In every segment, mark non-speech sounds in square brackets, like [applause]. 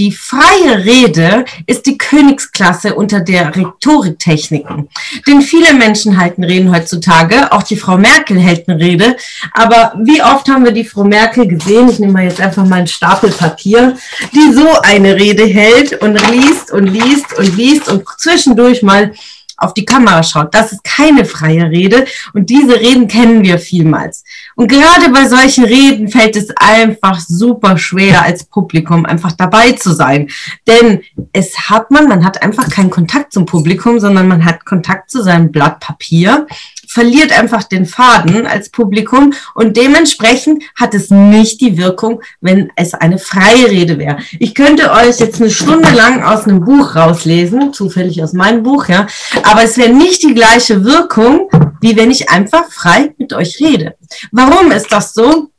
Die freie Rede ist die Königsklasse unter der Rhetoriktechniken. Denn viele Menschen halten Reden heutzutage, auch die Frau Merkel hält eine Rede. Aber wie oft haben wir die Frau Merkel gesehen? Ich nehme mal jetzt einfach mal einen Stapel Papier, die so eine Rede hält und liest und liest und liest und zwischendurch mal auf die Kamera schaut. Das ist keine freie Rede und diese Reden kennen wir vielmals. Und gerade bei solchen Reden fällt es einfach super schwer als Publikum einfach dabei zu sein. Denn es hat man, man hat einfach keinen Kontakt zum Publikum, sondern man hat Kontakt zu seinem Blatt Papier verliert einfach den Faden als Publikum und dementsprechend hat es nicht die Wirkung, wenn es eine freie Rede wäre. Ich könnte euch jetzt eine Stunde lang aus einem Buch rauslesen, zufällig aus meinem Buch, ja, aber es wäre nicht die gleiche Wirkung, wie wenn ich einfach frei mit euch rede. Warum ist das so?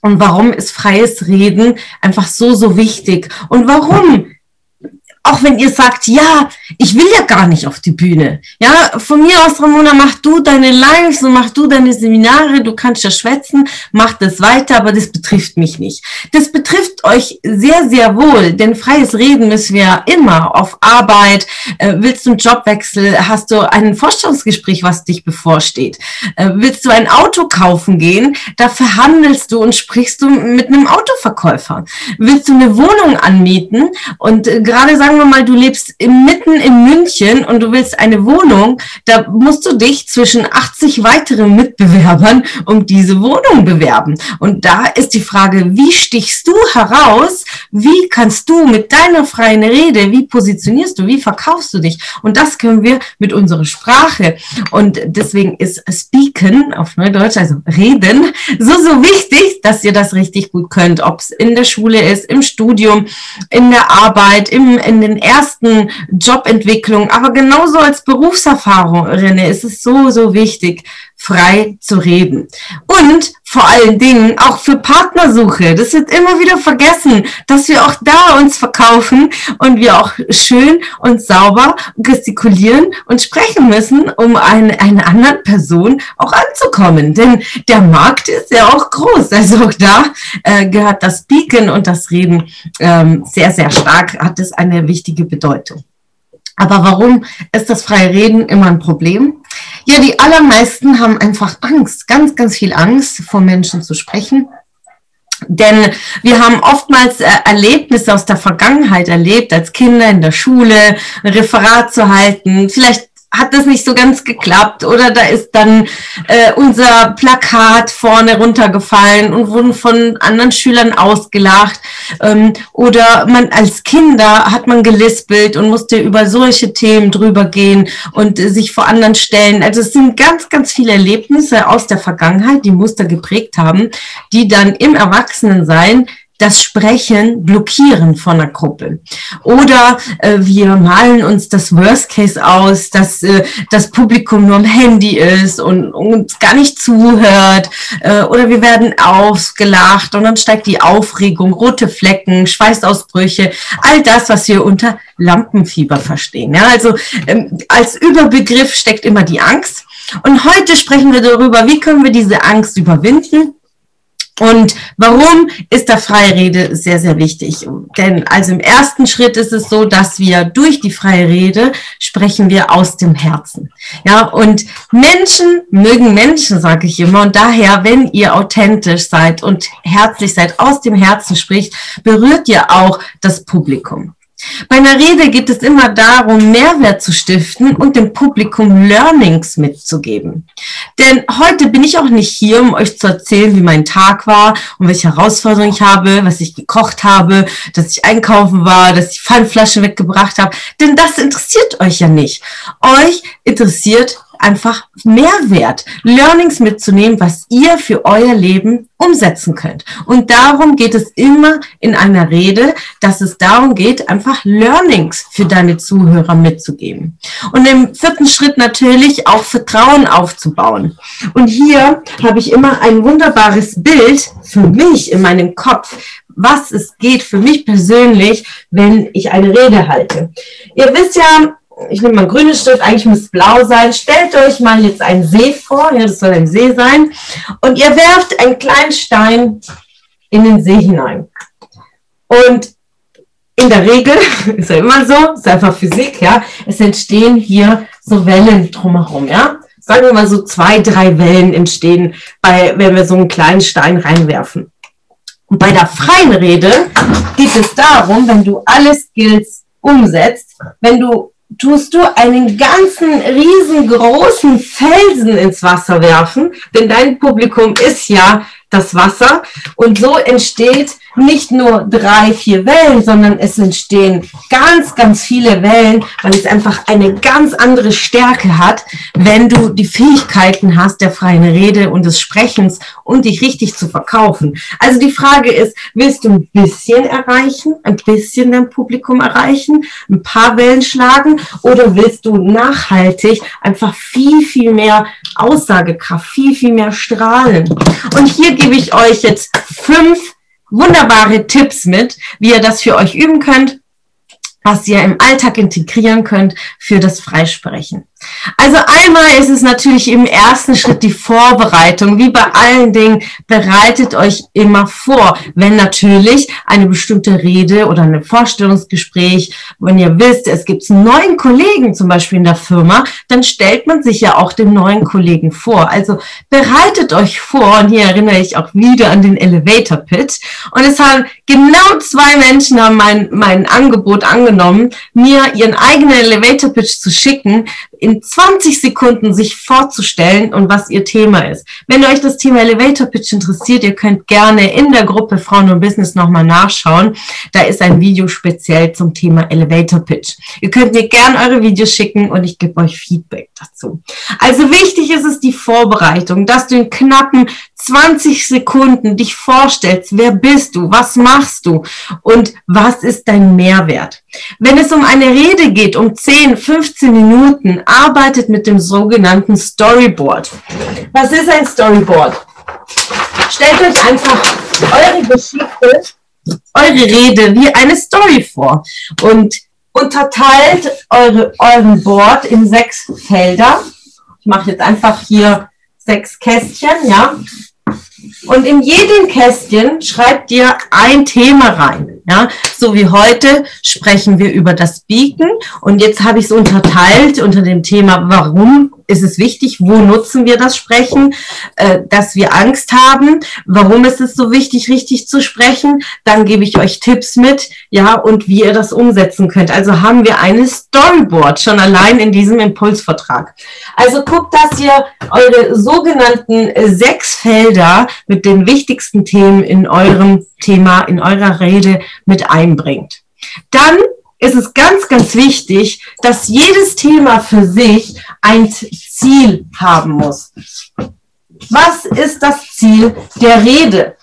Und warum ist freies Reden einfach so, so wichtig? Und warum auch wenn ihr sagt, ja, ich will ja gar nicht auf die Bühne. Ja, von mir aus, Ramona, mach du deine Lives und mach du deine Seminare, du kannst ja schwätzen, mach das weiter, aber das betrifft mich nicht. Das betrifft euch sehr, sehr wohl, denn freies Reden müssen wir immer. Auf Arbeit, äh, willst du einen Jobwechsel, hast du ein Vorstellungsgespräch, was dich bevorsteht, äh, willst du ein Auto kaufen gehen, da verhandelst du und sprichst du mit einem Autoverkäufer. Willst du eine Wohnung anmieten? Und äh, gerade sagen wir mal, du lebst mitten in München und du willst eine Wohnung, da musst du dich zwischen 80 weiteren Mitbewerbern um diese Wohnung bewerben. Und da ist die Frage, wie stichst du heraus? Wie kannst du mit deiner freien Rede, wie positionierst du, wie verkaufst du dich? Und das können wir mit unserer Sprache. Und deswegen ist Speaken auf Neudeutsch, also Reden, so, so wichtig, dass ihr das richtig gut könnt. Ob es in der Schule ist, im Studium, in der Arbeit, im, in den ersten Jobentwicklungen, aber genauso als Berufserfahrung, René, ist es so, so wichtig, frei zu reden. Und vor allen Dingen auch für Partnersuche. Das wird immer wieder vergessen, dass wir auch da uns verkaufen und wir auch schön und sauber gestikulieren und sprechen müssen, um eine, eine andere Person auch anzukommen. Denn der Markt ist ja auch groß. Also auch da äh, gehört das Speaken und das Reden ähm, sehr, sehr stark, hat es eine wichtige Bedeutung. Aber warum ist das freie Reden immer ein Problem? Ja, die allermeisten haben einfach Angst, ganz, ganz viel Angst, vor Menschen zu sprechen. Denn wir haben oftmals äh, Erlebnisse aus der Vergangenheit erlebt, als Kinder in der Schule, ein Referat zu halten, vielleicht hat das nicht so ganz geklappt oder da ist dann äh, unser Plakat vorne runtergefallen und wurden von anderen Schülern ausgelacht ähm, oder man als Kinder hat man gelispelt und musste über solche Themen drüber gehen und äh, sich vor anderen stellen. Also es sind ganz, ganz viele Erlebnisse aus der Vergangenheit, die Muster geprägt haben, die dann im Erwachsenensein das Sprechen blockieren von einer Gruppe. Oder äh, wir malen uns das Worst Case aus, dass äh, das Publikum nur am Handy ist und uns gar nicht zuhört. Äh, oder wir werden ausgelacht und dann steigt die Aufregung, rote Flecken, Schweißausbrüche, all das, was wir unter Lampenfieber verstehen. Ja, also ähm, als Überbegriff steckt immer die Angst. Und heute sprechen wir darüber, wie können wir diese Angst überwinden und warum ist da freie Rede sehr, sehr wichtig? Denn also im ersten Schritt ist es so, dass wir durch die freie Rede sprechen wir aus dem Herzen. Ja, und Menschen mögen Menschen, sage ich immer. Und daher, wenn ihr authentisch seid und herzlich seid, aus dem Herzen spricht, berührt ihr auch das Publikum. Bei einer Rede geht es immer darum, Mehrwert zu stiften und dem Publikum Learnings mitzugeben. Denn heute bin ich auch nicht hier, um euch zu erzählen, wie mein Tag war und welche Herausforderungen ich habe, was ich gekocht habe, dass ich einkaufen war, dass ich Pfandflaschen weggebracht habe. Denn das interessiert euch ja nicht. Euch interessiert einfach Mehrwert, Learnings mitzunehmen, was ihr für euer Leben umsetzen könnt. Und darum geht es immer in einer Rede, dass es darum geht, einfach Learnings für deine Zuhörer mitzugeben. Und im vierten Schritt natürlich auch Vertrauen aufzubauen. Und hier habe ich immer ein wunderbares Bild für mich in meinem Kopf, was es geht für mich persönlich, wenn ich eine Rede halte. Ihr wisst ja, ich nehme mal grünes Stift, eigentlich muss es blau sein. Stellt euch mal jetzt einen See vor, ja, das soll ein See sein, und ihr werft einen kleinen Stein in den See hinein. Und in der Regel, [laughs] ist ja immer so, ist einfach Physik, ja, es entstehen hier so Wellen drumherum, ja. Sagen wir mal so zwei, drei Wellen entstehen, bei, wenn wir so einen kleinen Stein reinwerfen. Und bei der freien Rede geht es darum, wenn du alle Skills umsetzt, wenn du tust du einen ganzen riesengroßen Felsen ins Wasser werfen, denn dein Publikum ist ja das Wasser und so entsteht nicht nur drei, vier Wellen, sondern es entstehen ganz, ganz viele Wellen, weil es einfach eine ganz andere Stärke hat, wenn du die Fähigkeiten hast der freien Rede und des Sprechens und dich richtig zu verkaufen. Also die Frage ist, willst du ein bisschen erreichen, ein bisschen dein Publikum erreichen, ein paar Wellen schlagen oder willst du nachhaltig einfach viel, viel mehr Aussagekraft, viel, viel mehr strahlen? Und hier gebe ich euch jetzt fünf wunderbare Tipps mit, wie ihr das für euch üben könnt, was ihr im Alltag integrieren könnt für das Freisprechen. Also einmal ist es natürlich im ersten Schritt die Vorbereitung. Wie bei allen Dingen, bereitet euch immer vor. Wenn natürlich eine bestimmte Rede oder ein Vorstellungsgespräch, wenn ihr wisst, es gibt einen neuen Kollegen zum Beispiel in der Firma, dann stellt man sich ja auch dem neuen Kollegen vor. Also bereitet euch vor. Und hier erinnere ich auch wieder an den Elevator Pitch. Und es haben genau zwei Menschen haben mein, mein Angebot angenommen, mir ihren eigenen Elevator Pitch zu schicken in 20 Sekunden sich vorzustellen und was ihr Thema ist. Wenn euch das Thema Elevator Pitch interessiert, ihr könnt gerne in der Gruppe Frauen und Business nochmal nachschauen. Da ist ein Video speziell zum Thema Elevator Pitch. Ihr könnt mir gerne eure Videos schicken und ich gebe euch Feedback dazu. Also wichtig ist es die Vorbereitung, dass du in knappen 20 Sekunden dich vorstellst, wer bist du, was machst du und was ist dein Mehrwert. Wenn es um eine Rede geht, um 10, 15 Minuten, arbeitet mit dem sogenannten Storyboard. Was ist ein Storyboard? Stellt euch einfach eure Geschichte, eure Rede wie eine Story vor und unterteilt eure, euren Board in sechs Felder. Ich mache jetzt einfach hier sechs Kästchen, ja. Und in jedem Kästchen schreibt ihr ein Thema rein. Ja, so wie heute sprechen wir über das Beacon und jetzt habe ich es unterteilt unter dem Thema, warum ist es wichtig, wo nutzen wir das Sprechen, äh, dass wir Angst haben, warum ist es so wichtig, richtig zu sprechen, dann gebe ich euch Tipps mit, ja, und wie ihr das umsetzen könnt. Also haben wir eine Storyboard schon allein in diesem Impulsvertrag. Also guckt, dass ihr eure sogenannten sechs Felder mit den wichtigsten Themen in eurem Thema, in eurer Rede mit einbringt. Dann ist es ganz, ganz wichtig, dass jedes Thema für sich ein Ziel haben muss. Was ist das Ziel der Rede?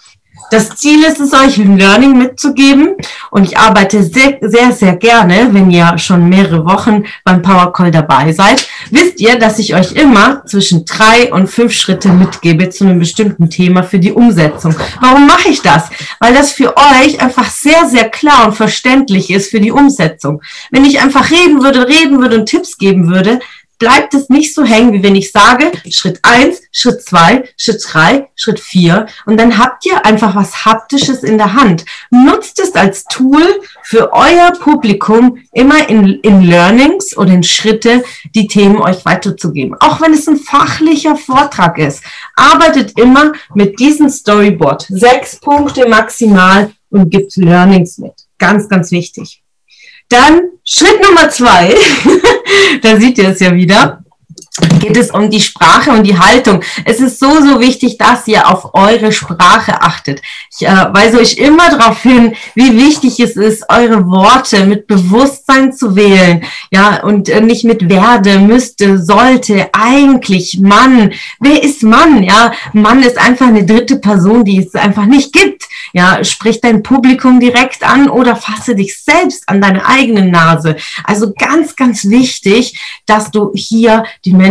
Das Ziel ist es, euch ein Learning mitzugeben. Und ich arbeite sehr, sehr, sehr gerne, wenn ihr schon mehrere Wochen beim Power Call dabei seid, wisst ihr, dass ich euch immer zwischen drei und fünf Schritte mitgebe zu einem bestimmten Thema für die Umsetzung. Warum mache ich das? Weil das für euch einfach sehr, sehr klar und verständlich ist für die Umsetzung. Wenn ich einfach reden würde, reden würde und Tipps geben würde, bleibt es nicht so hängen, wie wenn ich sage, Schritt eins, Schritt zwei, Schritt drei, Schritt vier. Und dann habt ihr einfach was Haptisches in der Hand. Nutzt es als Tool für euer Publikum, immer in, in Learnings oder in Schritte die Themen euch weiterzugeben. Auch wenn es ein fachlicher Vortrag ist. Arbeitet immer mit diesem Storyboard. Sechs Punkte maximal und gibt Learnings mit. Ganz, ganz wichtig. Dann Schritt Nummer zwei, [laughs] da seht ihr es ja wieder. Geht es um die Sprache und die Haltung. Es ist so, so wichtig, dass ihr auf eure Sprache achtet. Ich äh, weise euch immer darauf hin, wie wichtig es ist, eure Worte mit Bewusstsein zu wählen. Ja, und äh, nicht mit werde, müsste, sollte, eigentlich, Mann. Wer ist Mann? Ja, Mann ist einfach eine dritte Person, die es einfach nicht gibt. Ja, sprich dein Publikum direkt an oder fasse dich selbst an deine eigene Nase. Also ganz, ganz wichtig, dass du hier die Menschen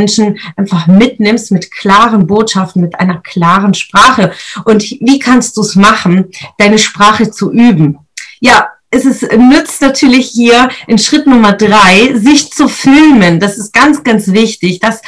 einfach mitnimmst mit klaren Botschaften, mit einer klaren Sprache. Und wie kannst du es machen, deine Sprache zu üben? Ja, es ist, nützt natürlich hier in Schritt Nummer drei, sich zu filmen. Das ist ganz, ganz wichtig. Das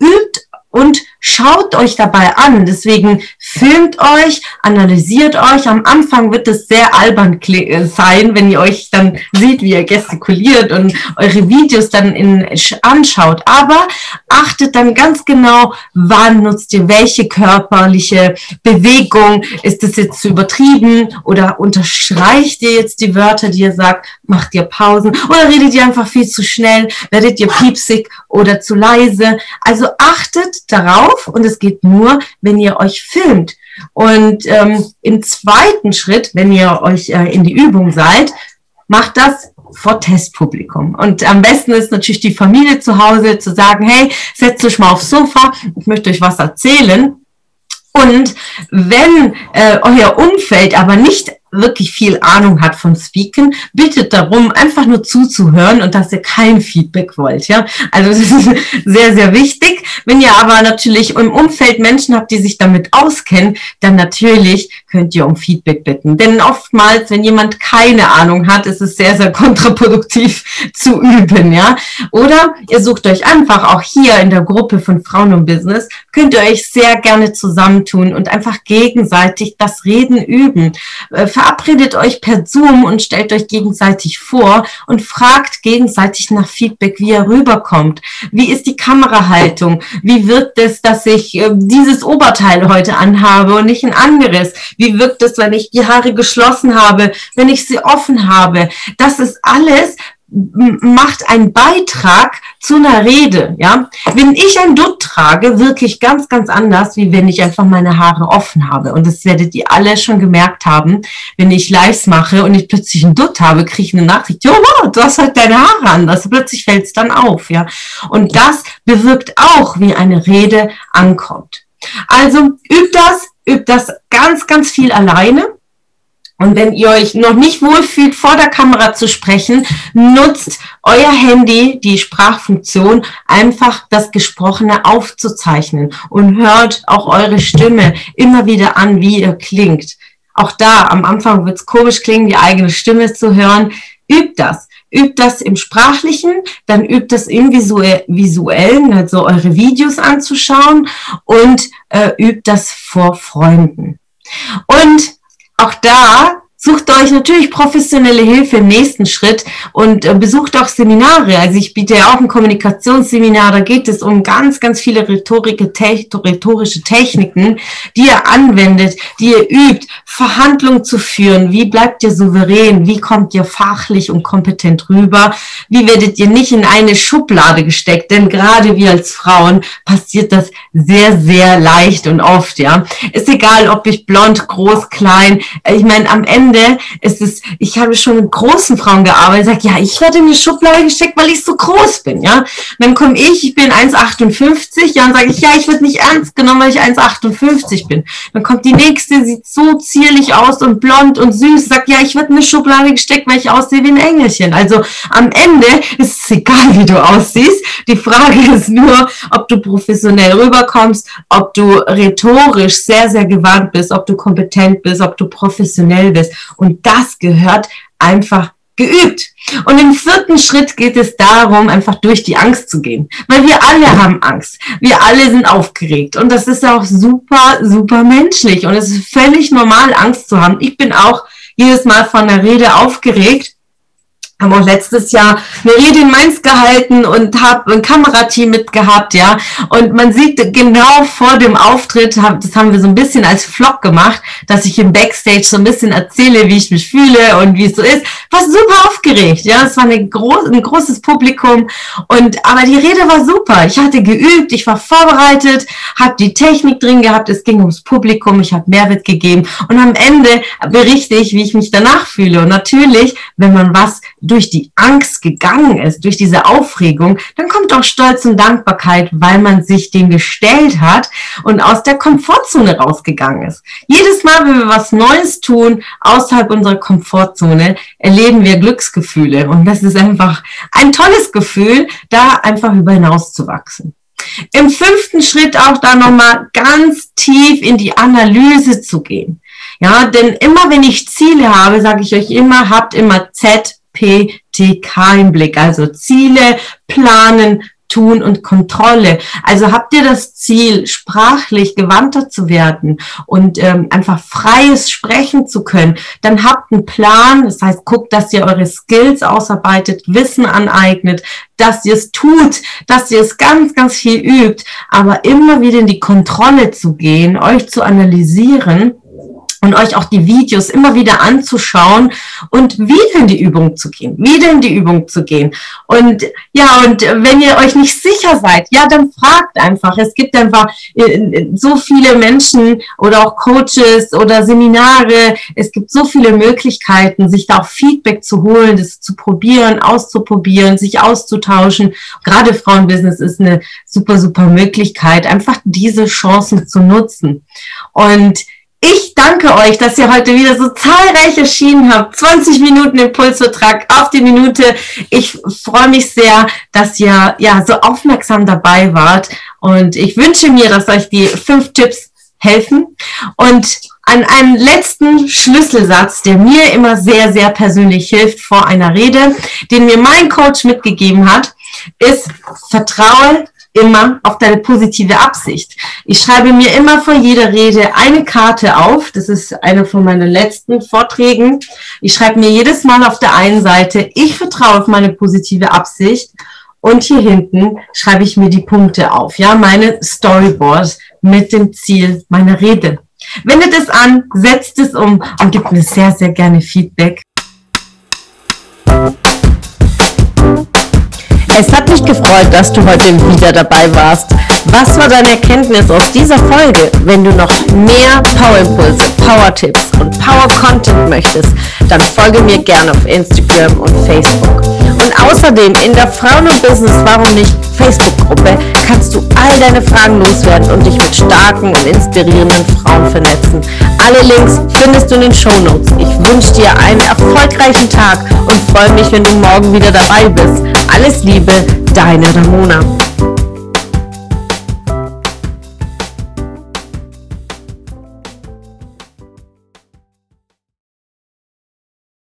übt und schaut euch dabei an. Deswegen filmt euch, analysiert euch. Am Anfang wird es sehr albern äh, sein, wenn ihr euch dann seht, wie ihr gestikuliert und eure Videos dann in, anschaut. Aber achtet dann ganz genau, wann nutzt ihr welche körperliche Bewegung. Ist es jetzt zu übertrieben oder unterstreicht ihr jetzt die Wörter, die ihr sagt? Macht ihr Pausen oder redet ihr einfach viel zu schnell? Werdet ihr piepsig oder zu leise? Also achtet darauf, auf und es geht nur, wenn ihr euch filmt. Und ähm, im zweiten Schritt, wenn ihr euch äh, in die Übung seid, macht das vor Testpublikum. Und am besten ist natürlich die Familie zu Hause zu sagen, hey, setzt euch mal aufs Sofa, ich möchte euch was erzählen. Und wenn äh, euer Umfeld aber nicht wirklich viel Ahnung hat von Speaken, bittet darum, einfach nur zuzuhören und dass ihr kein Feedback wollt. Ja, also [laughs] das ist sehr, sehr wichtig. Wenn ihr aber natürlich im Umfeld Menschen habt, die sich damit auskennen, dann natürlich könnt ihr um Feedback bitten. Denn oftmals, wenn jemand keine Ahnung hat, ist es sehr, sehr kontraproduktiv [laughs] zu üben. Ja, oder ihr sucht euch einfach auch hier in der Gruppe von Frauen und Business, könnt ihr euch sehr gerne zusammentun und einfach gegenseitig das Reden üben äh, verabredet euch per Zoom und stellt euch gegenseitig vor und fragt gegenseitig nach Feedback, wie er rüberkommt. Wie ist die Kamerahaltung? Wie wirkt es, dass ich äh, dieses Oberteil heute anhabe und nicht ein anderes? Wie wirkt es, wenn ich die Haare geschlossen habe, wenn ich sie offen habe? Das ist alles macht einen Beitrag zu einer Rede, ja. Wenn ich ein Dutt trage, wirklich ganz, ganz anders, wie wenn ich einfach meine Haare offen habe. Und das werdet ihr alle schon gemerkt haben, wenn ich Lives mache und ich plötzlich ein Dutt habe, kriege ich eine Nachricht, jo, du hast halt deine Haare anders. Plötzlich fällt es dann auf, ja. Und das bewirkt auch, wie eine Rede ankommt. Also übt das, übt das ganz, ganz viel alleine und wenn ihr euch noch nicht wohlfühlt, vor der Kamera zu sprechen, nutzt euer Handy, die Sprachfunktion, einfach das Gesprochene aufzuzeichnen und hört auch eure Stimme immer wieder an, wie ihr klingt. Auch da, am Anfang wird es komisch klingen, die eigene Stimme zu hören. Übt das. Übt das im Sprachlichen, dann übt das im Visuellen, also eure Videos anzuschauen und äh, übt das vor Freunden. Und auch da sucht euch natürlich professionelle Hilfe im nächsten Schritt und äh, besucht auch Seminare. Also ich biete ja auch ein Kommunikationsseminar, da geht es um ganz, ganz viele rhetorische, rhetorische Techniken, die ihr anwendet, die ihr übt, Verhandlungen zu führen. Wie bleibt ihr souverän? Wie kommt ihr fachlich und kompetent rüber? Wie werdet ihr nicht in eine Schublade gesteckt? Denn gerade wir als Frauen passiert das sehr, sehr leicht und oft, ja. Ist egal, ob ich blond, groß, klein. Ich meine, am Ende Ist es, ich habe schon mit großen Frauen gearbeitet, sage, ja, ich werde in die Schublade gesteckt, weil ich so groß bin, ja. Und dann komme ich, ich bin 1,58, ja, und sage ich, ja, ich werde nicht ernst genommen, weil ich 1,58 bin. Dann kommt die nächste, sieht so zierlich aus und blond und süß, sagt, ja, ich werde in eine Schublade gesteckt, weil ich aussehe wie ein Engelchen. Also am Ende ist es egal, wie du aussiehst. Die Frage ist nur, ob du professionell rüberkommst, ob du rhetorisch sehr, sehr gewandt bist, ob du kompetent bist, ob du professionell bist. Und das gehört einfach geübt. Und im vierten Schritt geht es darum, einfach durch die Angst zu gehen. Weil wir alle haben Angst. Wir alle sind aufgeregt. Und das ist auch super, super menschlich. Und es ist völlig normal, Angst zu haben. Ich bin auch jedes Mal von der Rede aufgeregt. Haben auch letztes Jahr eine Rede in Mainz gehalten und habe ein Kamerateam mitgehabt, ja. Und man sieht genau vor dem Auftritt, das haben wir so ein bisschen als Vlog gemacht, dass ich im Backstage so ein bisschen erzähle, wie ich mich fühle und wie es so ist. War super aufgeregt, ja. Es war groß, ein großes Publikum und aber die Rede war super. Ich hatte geübt, ich war vorbereitet, habe die Technik drin gehabt, es ging ums Publikum, ich habe Mehrwert gegeben und am Ende berichte ich, wie ich mich danach fühle. Und natürlich, wenn man was durch die Angst gegangen ist, durch diese Aufregung, dann kommt auch Stolz und Dankbarkeit, weil man sich dem gestellt hat und aus der Komfortzone rausgegangen ist. Jedes Mal, wenn wir was Neues tun, außerhalb unserer Komfortzone, erleben wir Glücksgefühle. Und das ist einfach ein tolles Gefühl, da einfach über hinaus zu wachsen. Im fünften Schritt auch da nochmal ganz tief in die Analyse zu gehen. Ja, denn immer wenn ich Ziele habe, sage ich euch immer, habt immer Z PTK im Blick, also Ziele, Planen, Tun und Kontrolle. Also habt ihr das Ziel, sprachlich gewandter zu werden und ähm, einfach freies sprechen zu können, dann habt einen Plan. Das heißt, guckt, dass ihr eure Skills ausarbeitet, Wissen aneignet, dass ihr es tut, dass ihr es ganz, ganz viel übt, aber immer wieder in die Kontrolle zu gehen, euch zu analysieren und euch auch die Videos immer wieder anzuschauen und wieder in die Übung zu gehen, wieder in die Übung zu gehen. Und ja, und wenn ihr euch nicht sicher seid, ja, dann fragt einfach. Es gibt einfach äh, so viele Menschen oder auch Coaches oder Seminare. Es gibt so viele Möglichkeiten, sich da auch Feedback zu holen, das zu probieren, auszuprobieren, sich auszutauschen. Gerade Frauenbusiness ist eine super, super Möglichkeit, einfach diese Chancen zu nutzen. Und ich danke euch, dass ihr heute wieder so zahlreich erschienen habt. 20 Minuten Impulsvertrag auf die Minute. Ich freue mich sehr, dass ihr ja so aufmerksam dabei wart. Und ich wünsche mir, dass euch die fünf Tipps helfen. Und an einen letzten Schlüsselsatz, der mir immer sehr, sehr persönlich hilft vor einer Rede, den mir mein Coach mitgegeben hat, ist, vertraue immer auf deine positive Absicht. Ich schreibe mir immer vor jeder Rede eine Karte auf. Das ist eine von meinen letzten Vorträgen. Ich schreibe mir jedes Mal auf der einen Seite, ich vertraue auf meine positive Absicht. Und hier hinten schreibe ich mir die Punkte auf. Ja, meine Storyboards mit dem Ziel meiner Rede. Wendet es an, setzt es um und gebt mir sehr, sehr gerne Feedback. Es hat mich gefreut, dass du heute wieder dabei warst. Was war deine Erkenntnis aus dieser Folge? Wenn du noch mehr Powerimpulse, Power-Tipps und Power-Content möchtest, dann folge mir gerne auf Instagram und Facebook. Und außerdem in der Frauen und Business Warum nicht Facebook-Gruppe kannst du all deine Fragen loswerden und dich mit starken und inspirierenden Frauen vernetzen. Alle Links findest du in den Show Notes. Ich wünsche dir einen erfolgreichen Tag und freue mich, wenn du morgen wieder dabei bist. Alles Liebe, deine Ramona.